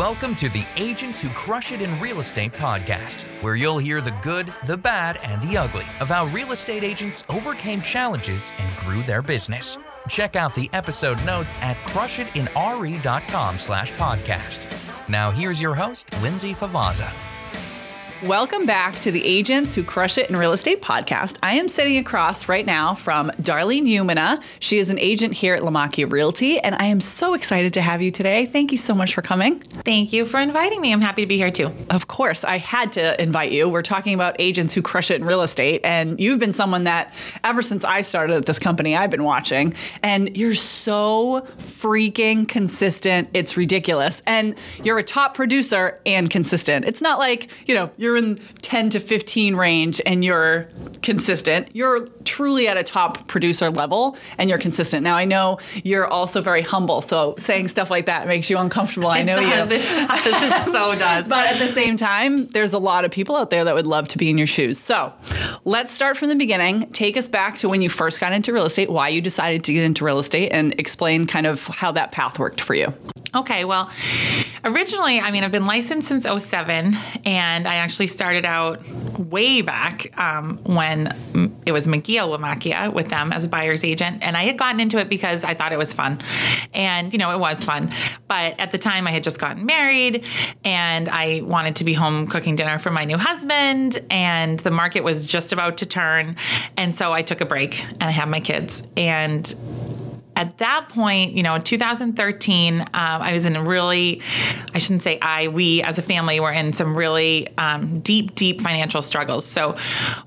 welcome to the Agents Who Crush It in Real Estate podcast, where you'll hear the good, the bad, and the ugly of how real estate agents overcame challenges and grew their business. Check out the episode notes at crushitinre.com slash podcast. Now here's your host, Lindsay Favazza. Welcome back to the Agents Who Crush It in Real Estate podcast. I am sitting across right now from Darlene Umina. She is an agent here at Lamacchia Realty, and I am so excited to have you today. Thank you so much for coming. Thank you for inviting me. I'm happy to be here too. Of course, I had to invite you. We're talking about agents who crush it in real estate, and you've been someone that ever since I started at this company, I've been watching, and you're so freaking consistent. It's ridiculous. And you're a top producer and consistent. It's not like, you know, you're in 10 to 15 range and you're consistent. You're truly at a top producer level and you're consistent. Now, I know you're also very humble, so saying stuff like that makes you uncomfortable. I know does, you. It does. It so does. But at the same time, there's a lot of people out there that would love to be in your shoes. So let's start from the beginning. Take us back to when you first got into real estate, why you decided to get into real estate, and explain kind of how that path worked for you. Okay, well, originally, I mean, I've been licensed since 07, and I actually started out way back um, when it was McGee Lamacchia with them as a buyer's agent. And I had gotten into it because I thought it was fun. And, you know, it was fun. But at the time, I had just gotten married and I wanted to be home cooking dinner for my new husband. And the market was just about to turn. And so I took a break and I had my kids. And at that point, you know, in 2013, um, I was in a really, I shouldn't say I, we as a family were in some really um, deep, deep financial struggles. So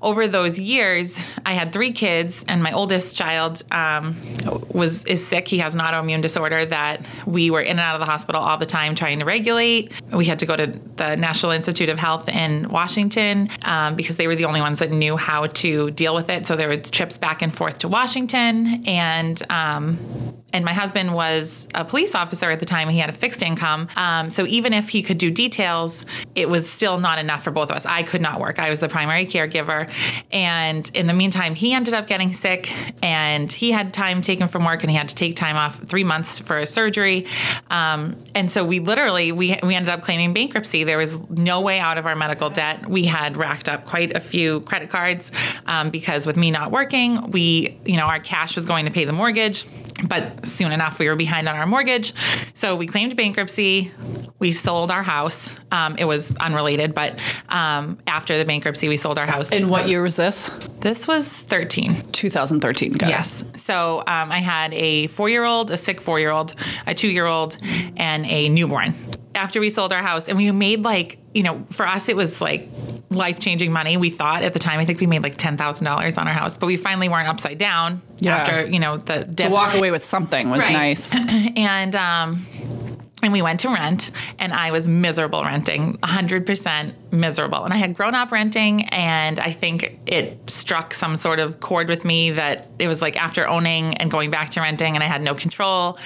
over those years, I had three kids, and my oldest child um, was is sick. He has an autoimmune disorder that we were in and out of the hospital all the time trying to regulate. We had to go to the National Institute of Health in Washington um, because they were the only ones that knew how to deal with it. So there were trips back and forth to Washington and um, and my husband was a police officer at the time. He had a fixed income. Um, so even if he could do details, it was still not enough for both of us. I could not work. I was the primary caregiver. And in the meantime, he ended up getting sick and he had time taken from work and he had to take time off three months for a surgery. Um, and so we literally, we, we ended up claiming bankruptcy. There was no way out of our medical debt. We had racked up quite a few credit cards um, because with me not working, we, you know, our cash was going to pay the mortgage but soon enough we were behind on our mortgage so we claimed bankruptcy we sold our house um, it was unrelated but um, after the bankruptcy we sold our house And what year was this? this was 13 2013. Got it. yes so um, i had a four-year-old a sick four-year-old a two-year-old and a newborn after we sold our house and we made like you know for us it was like life changing money we thought at the time i think we made like $10000 on our house but we finally weren't upside down Yeah. after you know the To walk away with something was Right. nice. and um and we went to rent and I was miserable renting, 100% miserable. And I had grown up renting and I think it struck some sort of chord with me that it was like after owning and going back to renting and I had no control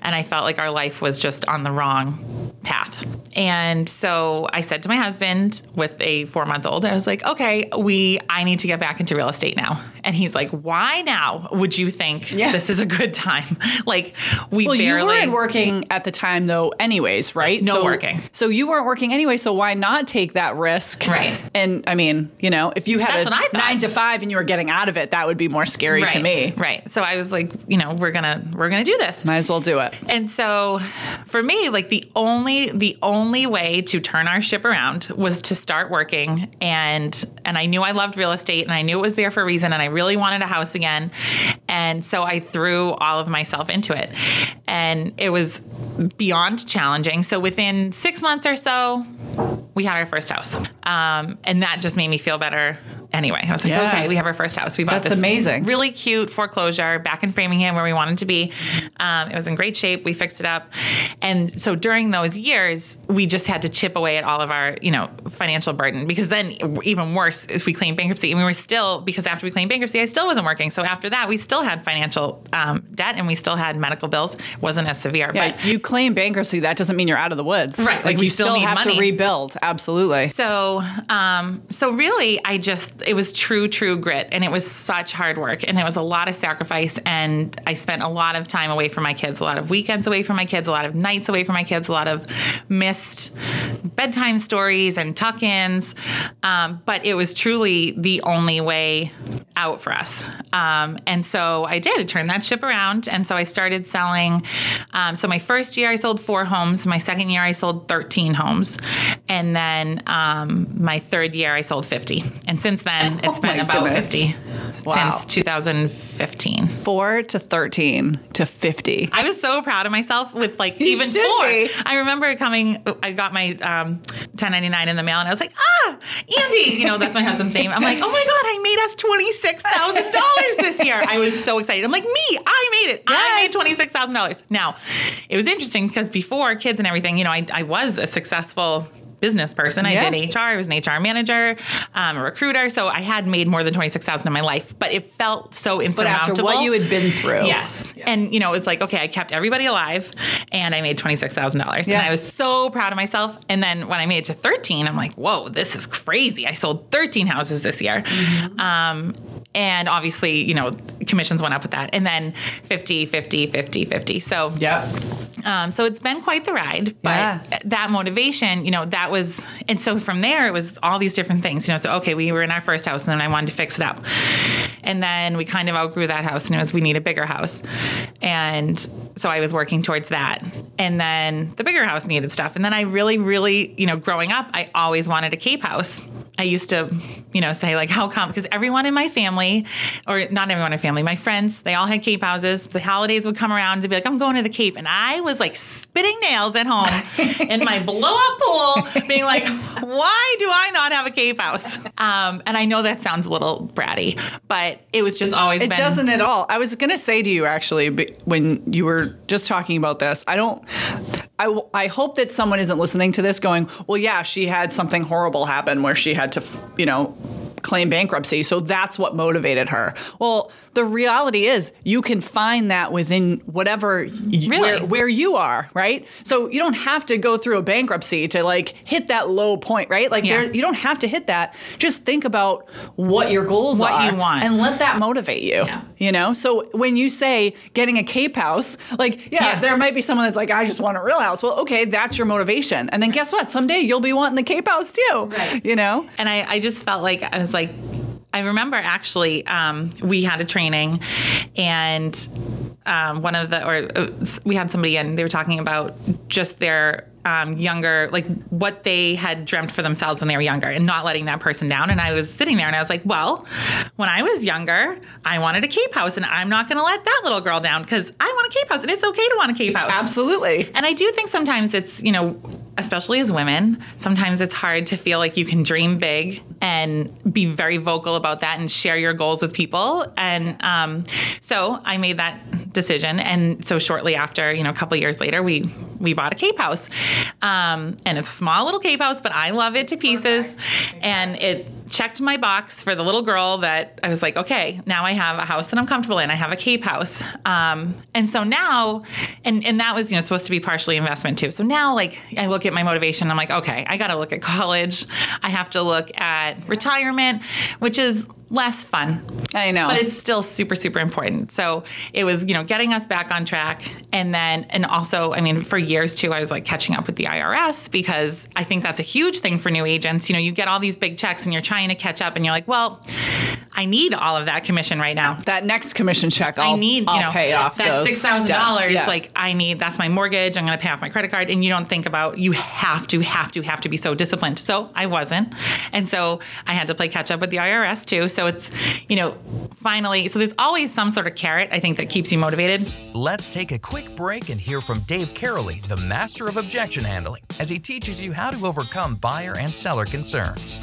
and I felt like our life was just on the wrong path. And so I said to my husband with a 4-month-old, I was like, "Okay, we I need to get back into real estate now." And he's like, "Why now would you think Yeah. this is a good time?" like we Well, barely you weren't working at the time, though, anyways, right? No so, working. So you weren't working anyway. So why not take that risk? Right. And I mean, you know, if you had That's a nine to five and you were getting out of it, that would be more scary to me. Right. So I was like, you know, we're gonna we're gonna do this. Might as well do it. And so for me, like the only the only way to turn our ship around was to start working and and I knew I loved real estate and I knew it was there for a reason and I really wanted a house again. And so I threw all of myself into it. And it was beyond challenging. So within 6 months or so, we had our first house. Um, and that just made me feel better anyway. I was like, Yeah. okay, we have our first house. We bought That's this amazing. really cute foreclosure back in Framingham where we wanted to be. Um, it was in great shape. We fixed it up. And so during those years, we just had to chip away at all of our, you know, financial burden because then even worse if we claimed bankruptcy and we were still, because after we claimed bankruptcy, I still wasn't working. So after that, we still had financial um, debt and we still had medical bills. wasn't as severe, Yeah, but you claim bankruptcy. That doesn't mean you're out of the woods. Right, Like, like, we you still still, have money. to rebuild. Absolutely. So, um, so really, I just it was true, true grit, and it was such hard work, and it was a lot of sacrifice, and I spent a lot of time away from my kids, a lot of weekends away from my kids, a lot of nights away from my kids, a lot of missed bedtime stories and tuck ins. Um, but it was truly the only way out for us. Um, and so I did turn that ship around. And so I started selling. Um, so my first year, I sold four homes. My second year, I sold 13 homes. And then um, my third year, I sold 50. And since then, it's Oh been about goodness. 50 Wow. since 2015. Four to 13 to 50. I was so proud of myself with like You even four. be. I remember coming, I got my um, 1099 in the mail and I was like, ah, Andy, you know, that's my husband's name. I'm like, oh my God, I made us $26,000 this year. I was so excited. I'm like, me, I made it. I made $26,000. Now, it was interesting because before kids and everything, you know, I, I was a successful business person. I Yeah. did HR. I was an HR manager, um, a recruiter. So I had made more than 26,000 in my life, but it felt so But insurmountable. after what you had been through. Yes. And, you know, it was like, okay, I kept everybody alive and I made $26,000. Yeah. And I was so proud of myself. And then when I made it to 13, I'm like, whoa, this is crazy. I sold 13 houses this year. Mm-hmm. Um, and obviously, you know, commissions went up with that. And then 50, 50, 50, 50. So, yeah um, so it's been quite the ride, but Yeah. that motivation, you know, that was, and so from there it was all these different things, you know. So okay, we were in our first house, and then I wanted to fix it up, and then we kind of outgrew that house, and it was we need a bigger house, and so I was working towards that, and then the bigger house needed stuff, and then I really, really, you know, growing up, I always wanted a cape house. I used to, you know, say like, how come? Because everyone in my family, or not everyone in my family, my friends, they all had cape houses. The holidays would come around, they'd be like, I'm going to the Cape, and I was like spitting nails at home in my blow up pool, being like, why do I not have a cape house? Um, and I know that sounds a little bratty, but it was just always It been. doesn't at all. I was going to say to you actually when you were just talking about this, I don't I, I hope that someone isn't listening to this going, "Well, yeah, she had something horrible happen where she had to, you know, claim bankruptcy, so that's what motivated her." Well, the reality is you can find that within whatever Really? where, where you are, right? So you don't have to go through a bankruptcy to like hit that low point, right? Like Yeah. there, you don't have to hit that. Just think about what your goals What are you want. and let that motivate you. Yeah. You know? So when you say getting a cape house, like, yeah, Yeah. there might be someone that's like, I just want a real house. Well, okay, that's your motivation. And then guess what? Someday you'll be wanting the cape house too. Right. You know? And I, I just felt like I was like, I remember actually um, we had a training, and um, one of the or uh, we had somebody in. They were talking about just their um, younger, like what they had dreamt for themselves when they were younger, and not letting that person down. And I was sitting there, and I was like, well, when I was younger, I wanted a cape house, and I'm not going to let that little girl down because I want a cape house, and it's okay to want a cape house. Absolutely. And I do think sometimes it's, you know, especially as women, sometimes it's hard to feel like you can dream big and be very vocal about that and share your goals with people. And um, so I made that decision. And so shortly after, you know, a couple years later, we we bought a cape house. Um, and it's a small little cape house, but I love it to pieces. And it checked my box for the little girl that I was like, okay, now I have a house that I'm comfortable in. I have a cape house. Um, and so now, and, and that was, you know, supposed to be partially investment too. So now like I look at my motivation, I'm like, okay, I got to look at college. I have to look at retirement, which is less fun. I know. But it's still super, super important. So it was, you know, getting us back on track. And then, and also, I mean, for years too, I was like catching up with the IRS because I think that's a huge thing for new agents. You know, you get all these big checks and you're trying to catch up and you're like, well, I need all of that commission right now. that next commission check, I'll, I need, I'll you know, pay off that six thousand dollars. Yeah. Like I need, that's my mortgage. I'm going to pay off my credit card, and you don't think about you have to, have to, have to be so disciplined. So I wasn't, and so I had to play catch up with the IRS too. So it's, you know, finally. So there's always some sort of carrot I think that keeps you motivated. Let's take a quick break and hear from Dave Caroli, the master of objection handling, as he teaches you how to overcome buyer and seller concerns.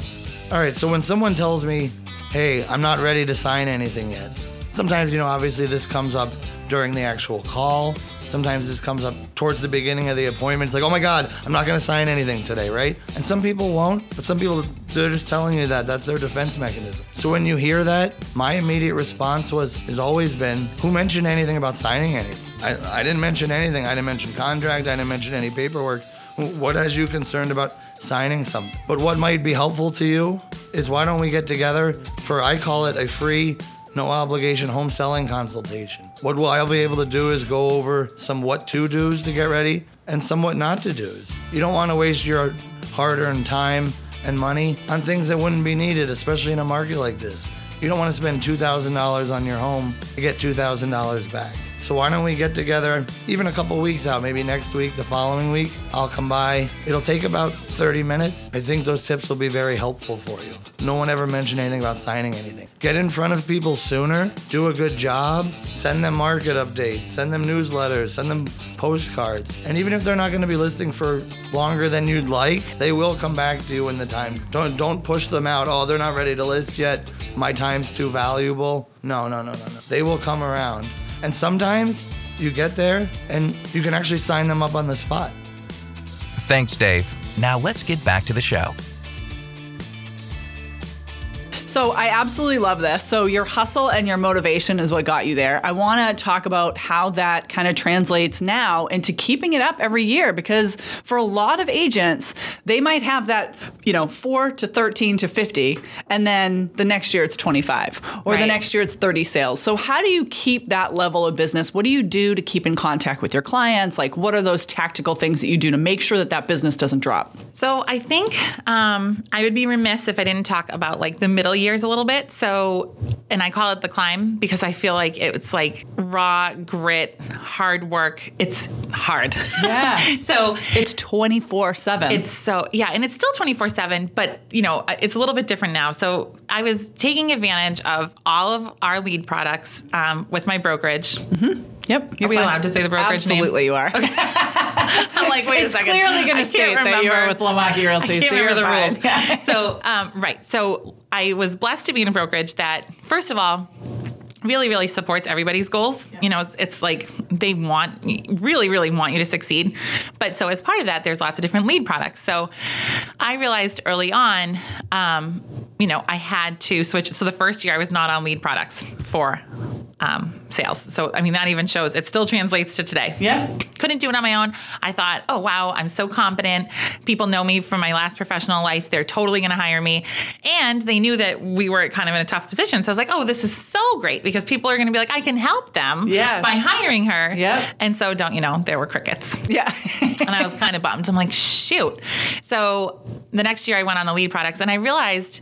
All right, so when someone tells me, hey, I'm not ready to sign anything yet, sometimes, you know, obviously this comes up during the actual call. Sometimes this comes up towards the beginning of the appointment. It's like, oh my God, I'm not going to sign anything today, right? And some people won't, but some people, they're just telling you that. That's their defense mechanism. So when you hear that, my immediate response was, has always been, who mentioned anything about signing anything? I, I didn't mention anything. I didn't mention contract. I didn't mention any paperwork. What has you concerned about signing something? But what might be helpful to you is why don't we get together for, I call it a free, no obligation home selling consultation. What will I be able to do is go over some what to do's to get ready and some what not to do's. You don't want to waste your hard earned time and money on things that wouldn't be needed, especially in a market like this. You don't want to spend $2,000 on your home to get $2,000 back. So why don't we get together even a couple weeks out, maybe next week, the following week? I'll come by. It'll take about 30 minutes. I think those tips will be very helpful for you. No one ever mentioned anything about signing anything. Get in front of people sooner, do a good job, send them market updates, send them newsletters, send them postcards. And even if they're not going to be listing for longer than you'd like, they will come back to you when the time. Don't don't push them out. Oh, they're not ready to list yet. My time's too valuable. No, no, no, no, no. They will come around. And sometimes you get there and you can actually sign them up on the spot. Thanks, Dave. Now let's get back to the show. So I absolutely love this. So your hustle and your motivation is what got you there. I want to talk about how that kind of translates now into keeping it up every year because for a lot of agents, they might have that, you know, 4 to 13 to 50 and then the next year it's 25 or the next year it's 30 sales. So how do you keep that level of business? What do you do to keep in contact with your clients? Like what are those tactical things that you do to make sure that that business doesn't drop? So I think um, I would be remiss if I didn't talk about like the middle years a little bit. So, and I call it the climb because I feel like it's like raw grit, hard work. It's hard. Yeah. so It's 24/7. it's so yeah, and it's still twenty four seven, but you know it's a little bit different now. So I was taking advantage of all of our lead products um, with my brokerage. Yep. Are we allowed to say the brokerage name? Absolutely, you are. I'm like, wait it's a second. clearly going to can't that you're remember. with Lamacchia Realty. I can't so remember the you're rules. fine. so, um, right. So I was blessed to be in a brokerage that, first of all, really really supports everybody's goals you know it's, it's like they want really really want you to succeed but so as part of that there's lots of different lead products so i realized early on um, you know i had to switch so the first year i was not on lead products for um, sales so i mean that even shows it still translates to today Yeah. couldn't do it on my own. I thought, oh, wow, I'm so competent. People know me from my last professional life. They're totally going to hire me. And they knew that we were kind of in a tough position. So I was like, oh, this is so great because people are going to be like, I can help them Yes. by hiring her. Yep. And so, don't you know, there were crickets. Yeah. and I was kind of bummed. I'm like, shoot. So the next year I went on the lead products and I realized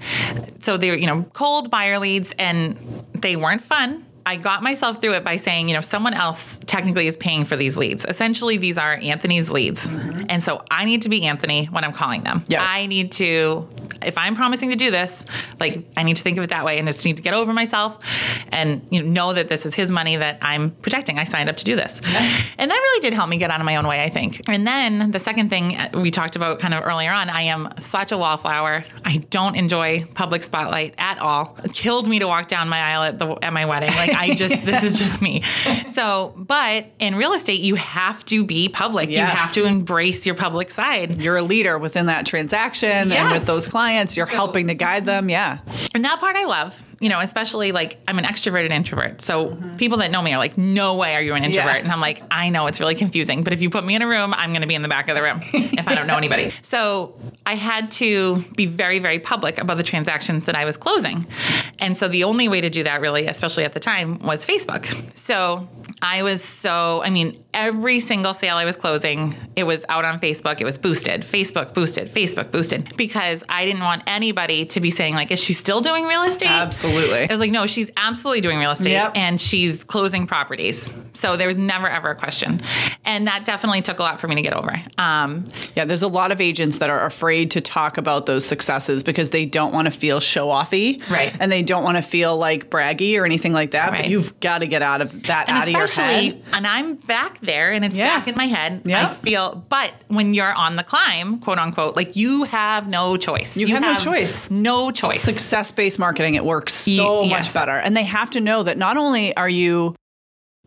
so they were, you know, cold buyer leads and they weren't fun. I got myself through it by saying, you know, someone else technically is paying for these leads. Essentially, these are Anthony's leads. Mm-hmm. And so I need to be Anthony when I'm calling them. Yeah. I need to, if I'm promising to do this, like I need to think of it that way and just need to get over myself and you know, know that this is his money that I'm protecting. I signed up to do this. And that really did help me get out of my own way, I think. And then the second thing we talked about kind of earlier on, I am such a wallflower. I don't enjoy public spotlight at all. It killed me to walk down my aisle at, the, at my wedding. Like I just, this is just me. So, but in real estate, you have to be public. Yes. You have to embrace your public side. You're a leader within that transaction and with those clients. You're helping to guide them. Yeah. And that part I love, you know, especially like I'm an extroverted introvert. So mm-hmm. people that know me are like, no way are you an introvert. Yeah. And I'm like, I know it's really confusing, but if you put me in a room, I'm going to be in the back of the room if I don't know anybody. So I had to be very, very public about the transactions that I was closing. And so the only way to do that really, especially at the time, was Facebook. So I was so, I mean, every single sale I was closing, it was out on Facebook. It was boosted, Facebook boosted, Facebook boosted, because I didn't want anybody to be saying, like, is she still doing real estate? Absolutely. I was like, no, she's absolutely doing real estate Yep. and she's closing properties. So there was never, ever a question. And that definitely took a lot for me to get over. Um, Yeah, there's a lot of agents that are afraid to talk about those successes because they don't want to feel show offy. Right. And they don't want to feel like braggy or anything like that. But you've got to get out of that out of your head. and I'm back there and it's Yeah. back in my head. I feel, but when you're on the climb, quote unquote, like you have no choice. You have no choice. No choice. Success based marketing, it works so Ye- much better. And they have to know that not only are you,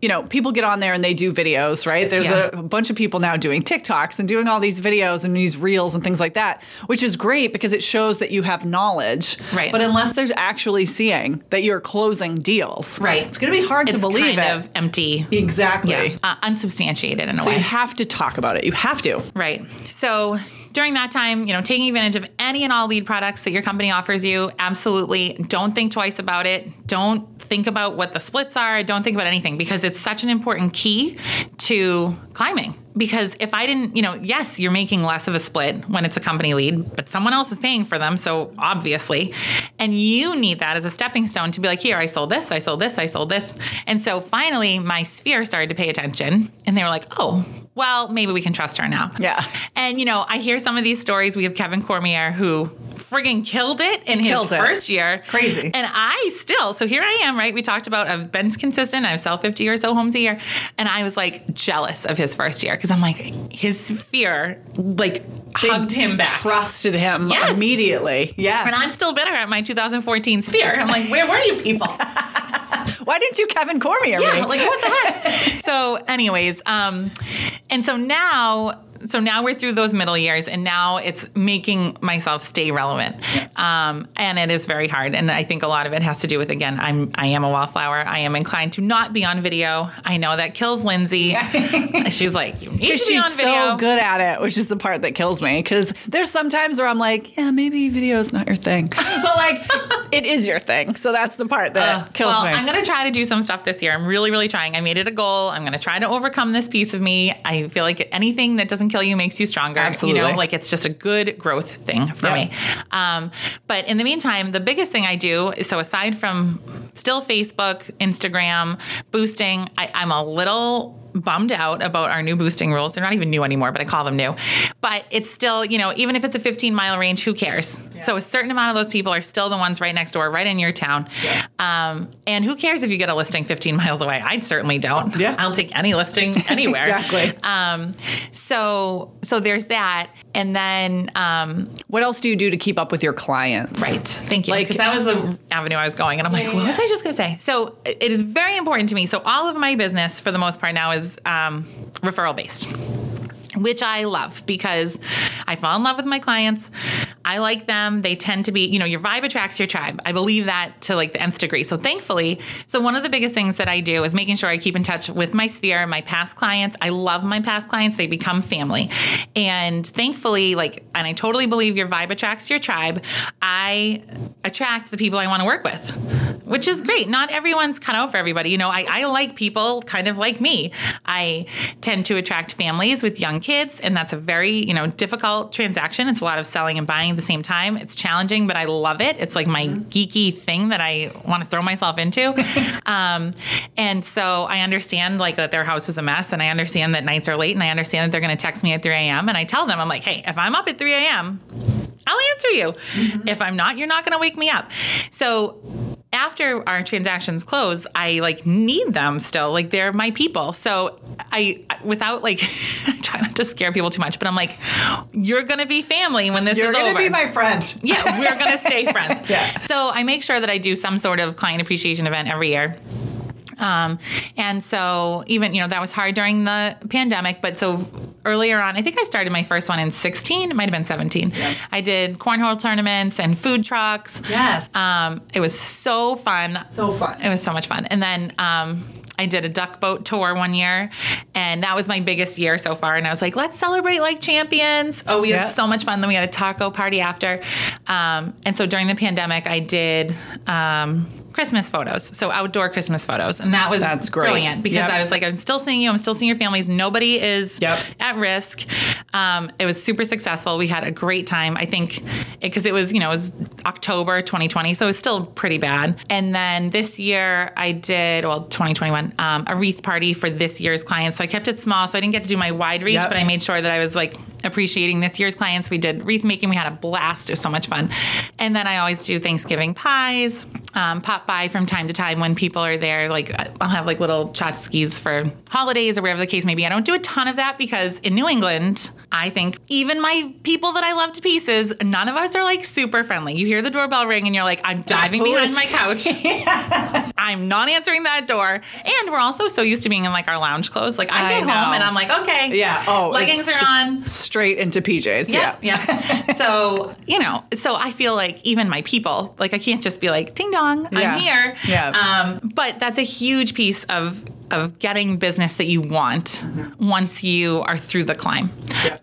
you know, people get on there and they do videos, right? There's Yeah. a, a bunch of people now doing TikToks and doing all these videos and these reels and things like that, which is great because it shows that you have knowledge. Right. But unless there's actually seeing that you're closing deals, Right. It's going to be hard it's to believe kind it. of empty. exactly. Yeah. Uh, unsubstantiated in a So way. you have to talk about it. You have to. Right. So during that time, you know, taking advantage of any and all lead products that your company offers you, absolutely don't think twice about it. Don't think about what the splits are. Don't think about anything because it's such an important key to climbing. Because if I didn't, you know, yes, you're making less of a split when it's a company lead, but someone else is paying for them. So obviously, and you need that as a stepping stone to be like, here, I sold this, I sold this, I sold this. And so finally, my sphere started to pay attention and they were like, oh, well, maybe we can trust her now. Yeah. And, you know, I hear some of these stories. We have Kevin Cormier who friggin' killed it in Killed his it. first year. Crazy. And I still, so here I am, right? We talked about I've been consistent. I've sell 50 or so homes a year. And I was like jealous of his first year because I'm like, his fear like hugged him back. Trusted him Yes. immediately. Yeah. and I'm still bitter at my 2014 sphere. I'm like, where were you people? Why didn't you Kevin Cormier me? Yeah, like what the heck? so, anyways, um, and so now, so now we're through those middle years, and now it's making myself stay relevant, um, and it is very hard. And I think a lot of it has to do with again, I'm I am a wallflower. I am inclined to not be on video. I know that kills Lindsay. She's like, you need to be She's on video. so good at it, which is the part that kills me. Because there's some times where I'm like, yeah, maybe video's not your thing, but like, it is your thing. So that's the part that kills well, me. I'm gonna try to do some stuff this year. I'm really, really trying. I made it a goal. I'm gonna try to overcome this piece of me. I feel like anything that doesn't kill you makes you stronger. Absolutely. You know, like it's just a good growth thing for Yep. me. Um, but in the meantime, the biggest thing I do is so aside from still Facebook, Instagram, boosting, I, I'm a little bummed out about our new boosting rules. They're not even new anymore, but I call them new. But it's still, you know, even if it's a 15 mile range, who cares? So a certain amount of those people are still the ones right next door, right in your town. Um, and who cares if you get a listing 15 miles away? I certainly don't. Yeah. I'll take any listing anywhere. Exactly. Um, so so there's that, and then um, what else do you do to keep up with your clients? Right. Thank you. Like- Because that was the avenue I was going. And I'm like, what was I just going to say? So it is very important to me. So all of my business, for the most part now, is um, referral based. Which I love because I fall in love with my clients. I like them. They tend to be, you know, your vibe attracts your tribe. I believe that to like the nth degree. So thankfully, so one of the biggest things that I do is making sure I keep in touch with my sphere, my past clients. I love my past clients. They become family. And thankfully, like, and I totally believe your vibe attracts your tribe. I attract the people I want to work with, which is great. Not everyone's cut out for everybody. You know, I, I like people kind of like me. I tend to attract families with young kids, and that's a very, you know, difficult transaction. It's a lot of selling and buying at the same time. It's challenging, but I love it. It's like my geeky thing that I want to throw myself into. um, and so I understand like that their house is a mess, and I understand that nights are late, and I understand that they're going to text me at 3 a.m. And I tell them, I'm like, hey, if I'm up at 3 a.m., I'll answer you. If I'm not, you're not going to wake me up. So after our transactions close, I like need them still. Like they're my people. So I, without like, not to scare people too much, but I'm like, you're going to be family when this You're is gonna be my friend. yeah, we're going to stay friends. Yeah. So I make sure that I do some sort of client appreciation event every year. Um, and so even, you know, that was hard during the pandemic, but so earlier on, I think I started my first one in 16, it might have been 17. I did cornhole tournaments and food trucks. Yes. Um, it was so fun. So fun. It was so much fun. And then, um, I did a duck boat tour one year, and that was my biggest year so far. And I was like, let's celebrate like champions. Oh, we Yeah. had so much fun. Then we had a taco party after. Um, and so during the pandemic, I did um, Christmas photos, so outdoor Christmas photos, and that was That's great. brilliant because Yep. I was like, I'm still seeing you. I'm still seeing your families. Nobody is Yep. at risk. Um, it was super successful. We had a great time. I think because it, was, you know, it was October 2020, so it was still pretty bad. And then this year I did, well, 2021, um, a wreath party for this year's clients. So I kept it small, so I didn't get to do my wide reach, Yep. but I made sure that I was like appreciating this year's clients. We did wreath making. We had a blast. It was so much fun. And then I always do Thanksgiving pies. Um, pop by from time to time when people are there. Like I'll have like little tchotchkes for holidays or whatever the case may be. I don't do a ton of that because in New England, I think even my people that I love to pieces, none of us are like super friendly. You hear the doorbell ring and you're like, I'm diving behind my couch. I'm not answering that door. And we're also so used to being in like our lounge clothes. Like I I get home and I'm like, okay, Yeah. Oh, leggings are on. Straight into PJs. Yeah, Yeah. yeah. so you know, so I feel like even my people, like I can't just be like, "Ding dong, Yeah. I'm here." Yeah. Um, but that's a huge piece of of getting business that you want once you are through the climb.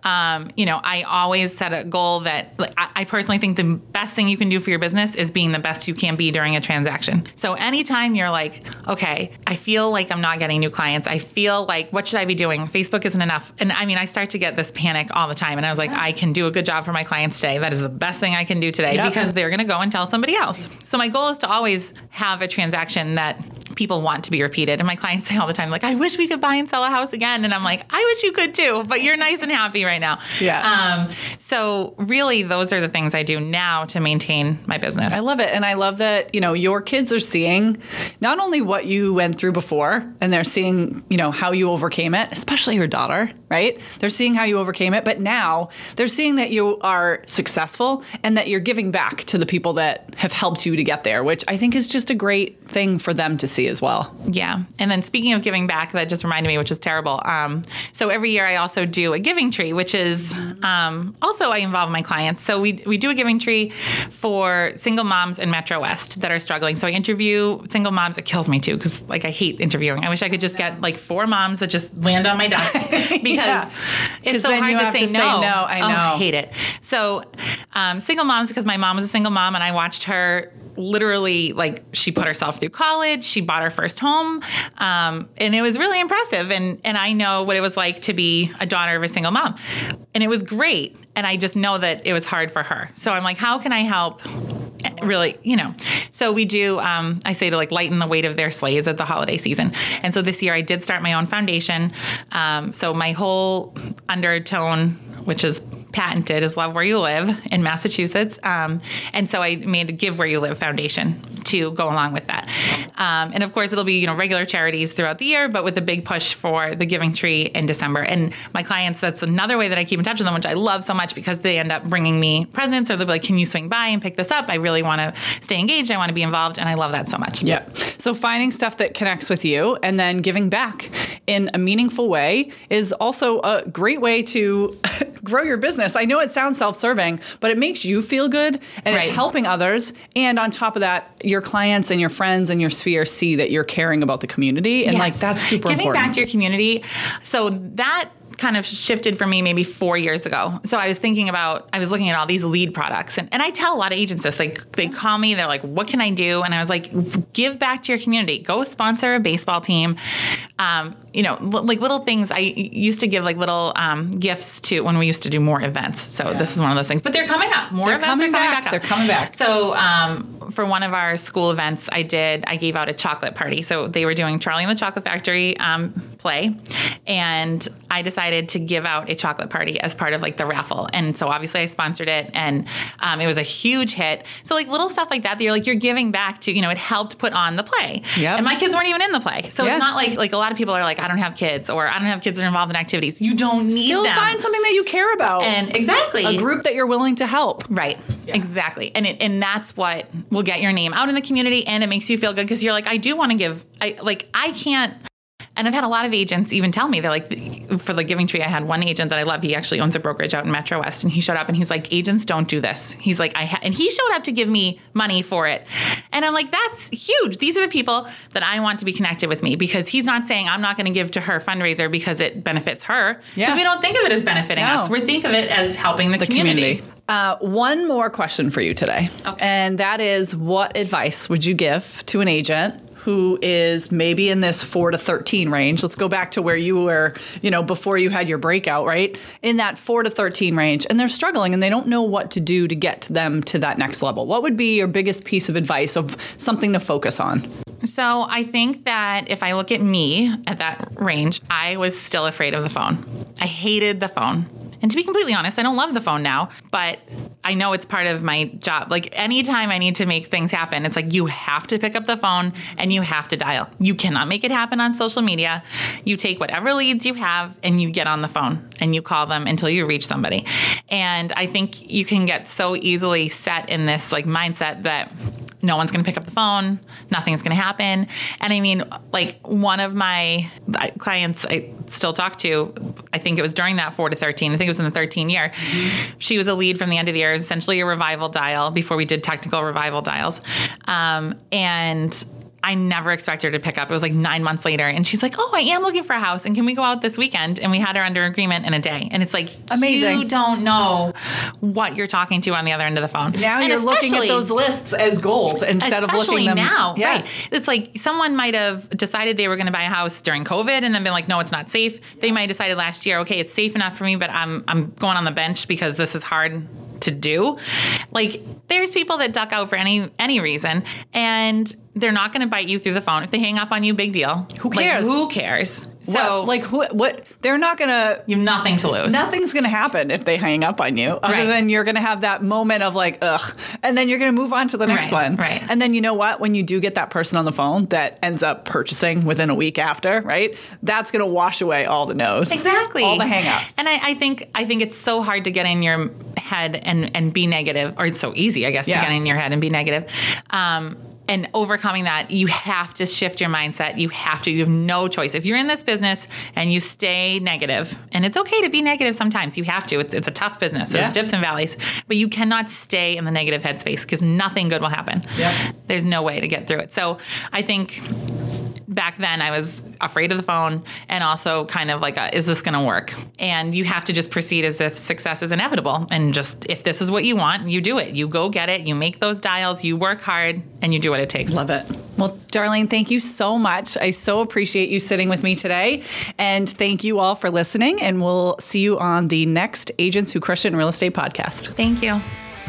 Um, you know, I always set a goal that like, I, I personally think the best thing you can do for your business is being the best you can be during a transaction. So anytime you're like, okay, I feel like I'm not getting new clients. I feel like what should I be doing? Facebook isn't enough. And I mean, I start to get this panic all the time. And I was like, I can do a good job for my clients today. That is the best thing I can do today Yep. because they're going to go and tell somebody else. So my goal is to always have a transaction that people want to be repeated. And my clients say all the time, like, I wish we could buy and sell a house again. And I'm like, I wish you could too, but you're nice and happy right now. Yeah. Um, so really, those are the things I do now to maintain my business. I love it. And I love that, you know, your kids are seeing not only what you went through before and they're seeing, you know, how you overcame it, especially your daughter, right? They're seeing how you overcame it, but now they're seeing that you are successful and that you're giving back to the people that have helped you to get there, which I think is just a great thing for them to see as well. Yeah. And then speaking of giving back, that just reminded me, which is terrible. Um, so every year I also do a giving tree, which is um, also I involve my clients. So we, we do a giving tree for single moms in Metro West that are struggling. So I interview single moms. It kills me too because like I hate interviewing. I wish I could just get like four moms that just land on my desk because Yeah. it's so hard to say, to say no. no. I Oh, know. hate it. So um, single moms because my mom was a single mom and I watched her literally like she put herself through college she bought her first home um, and it was really impressive and and i know what it was like to be a daughter of a single mom and it was great and i just know that it was hard for her. So i'm like how can i help? Really you know. So we do um, i say to like lighten the weight of their sleighs at the holiday season. And so this year i did start my own foundation. Um, so my whole undertone which is patented is love where you live in massachusetts. Um, and so i made a give where you live foundation to go along with that. Um, and of course it'll be you know regular charities throughout the year but with a big push for the giving tree in december. And my clients that's another way that i keep in touch with them which i love so much because they end up bringing me presents or they'll be like can you swing by and pick this up? I really want to stay engaged. I want to be involved. And i love that so much. Yeah. So finding stuff that connects with you and then giving back in a meaningful way is also a great way to grow your business. I know it sounds self-serving, but it makes you feel good and Right. it's helping others. And on top of that, your clients and your friends and your sphere see that you're caring about the community. And like that's super Giving important. back to your community. So that kind of shifted for me maybe four years ago. So I was thinking about, I was looking at all these lead products, and, and I tell a lot of agents this. They they call me, they're like, "What can I do?" And I was like, "Give back to your community. Go sponsor a baseball team." Um, you know, l- like little things. I used to give like little um, gifts to when we used to do more events. So this is one of those things. But they're coming up. More They're events coming are coming back. back. up. They're coming back. So um, for one of our school events, I did. I gave out a chocolate party. So they were doing Charlie and the Chocolate Factory um, play, and I decided to give out a chocolate party as part of like the raffle. And so obviously I sponsored it, and um, it was a huge hit. So like little stuff like that, that you're like you're giving back to. You know, it helped put on the play. Yep. And my kids weren't even in the play, so Yeah. it's not like like a lot of people are like I don't have kids or I don't have kids that are involved in activities. You don't need Still them. find something that you care about. and exactly a group that you're willing to help. Right. Exactly. And it, and that's what will get your name out in the community and it makes you feel good because you're like I do want to give I like I can't and I've had a lot of agents even tell me they're like for the Giving Tree I had one agent that I love he actually owns a brokerage out in Metro West and he showed up and he's like agents don't do this he's like I ha-, and he showed up to give me money for it and I'm like that's huge these are the people that I want to be connected with me because he's not saying I'm not going to give to her fundraiser because it benefits her because Yeah. we don't think of it as benefiting No. us we think of it as helping the, community. Uh, one more question for you today. Okay. And that is what advice would you give to an agent who is maybe in this 4 to 13 range? Let's go back to where you were, you know, before you had your breakout, right? In that 4 to 13 range and they're struggling and they don't know what to do to get them to that next level. What would be your biggest piece of advice of something to focus on? So I think that if I look at me at that range, I was still afraid of the phone. I hated the phone. And to be completely honest, I don't love the phone now, but I know it's part of my job. Like anytime I need to make things happen, it's like you have to pick up the phone and you have to dial. You cannot make it happen on social media. You take whatever leads you have and you get on the phone and you call them until you reach somebody. And I think you can get so easily set in this like mindset that no one's going to pick up the phone, nothing's going to happen. And I mean, like one of my uh, clients I still talk to, I think it was during that 4 to 13, I think it was in the 13 year. She was a lead from the end of the year, essentially a revival dial before we did technical revival dials. Um, and I never expected her to pick up. It was like nine months later, and she's like, "Oh, I am looking for a house, and can we go out this weekend?" And we had her under agreement in a day. And it's like, Amazing. You don't know what you're talking to on the other end of the phone. Now And you're looking at those lists as gold instead of looking them now, Yeah. right? It's like someone might have decided they were going to buy a house during COVID, and then been like, "No, it's not safe." They might have decided last year, "Okay, it's safe enough for me, but I'm I'm going on the bench because this is hard to do." Like, there's people that duck out for any any reason, and they're not going to bite you through the phone. If they hang up on you, big deal. Who Like, cares? who cares? So, like what? What? They're not gonna. you have nothing to lose. Nothing's gonna happen if they hang up on you, other Right. than you're gonna have that moment of like, ugh, and then you're gonna move on to the next Right, one. right. And then you know what? When you do get that person on the phone that ends up purchasing within a week after, right? That's gonna wash away all the no's. Exactly. All the hang-ups. And I, I think I think it's so hard to get in your head and and be negative, or it's so easy, I guess, Yeah. to get in your head and be negative. Um, and overcoming that, you have to shift your mindset. You have to. You have no choice. If you're in this business and you stay negative, and it's okay to be negative sometimes, you have to. It's, it's a tough business. There's Yeah. dips and valleys, but you cannot stay in the negative headspace because nothing good will happen. Yep. There's no way to get through it. So I think back then I was afraid of the phone and also kind of like, a, is this going to work? And you have to just proceed as if success is inevitable. And just if this is what you want, you do it. You go get it. You make those dials. You work hard, and you do what it takes. Love it. Well, Darlene, thank you so much. I so appreciate you sitting with me today. And thank you all for listening. And we'll see you on the next Agents Who Crush It in Real Estate podcast. Thank you.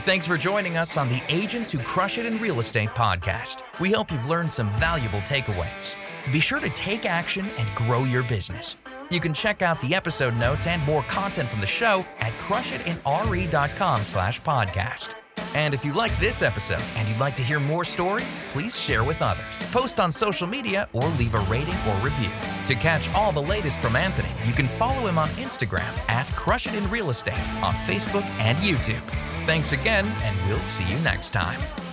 Thanks for joining us on the Agents Who Crush It in Real Estate podcast. We hope you've learned some valuable takeaways. Be sure to take action and grow your business. You can check out the episode notes and more content from the show at crushitinre.com slash podcast. And if you like this episode and you'd like to hear more stories, please share with others. Post on social media or leave a rating or review. To catch all the latest from Anthony, you can follow him on Instagram at Crush It in Real Estate on Facebook and YouTube. Thanks again, and we'll see you next time.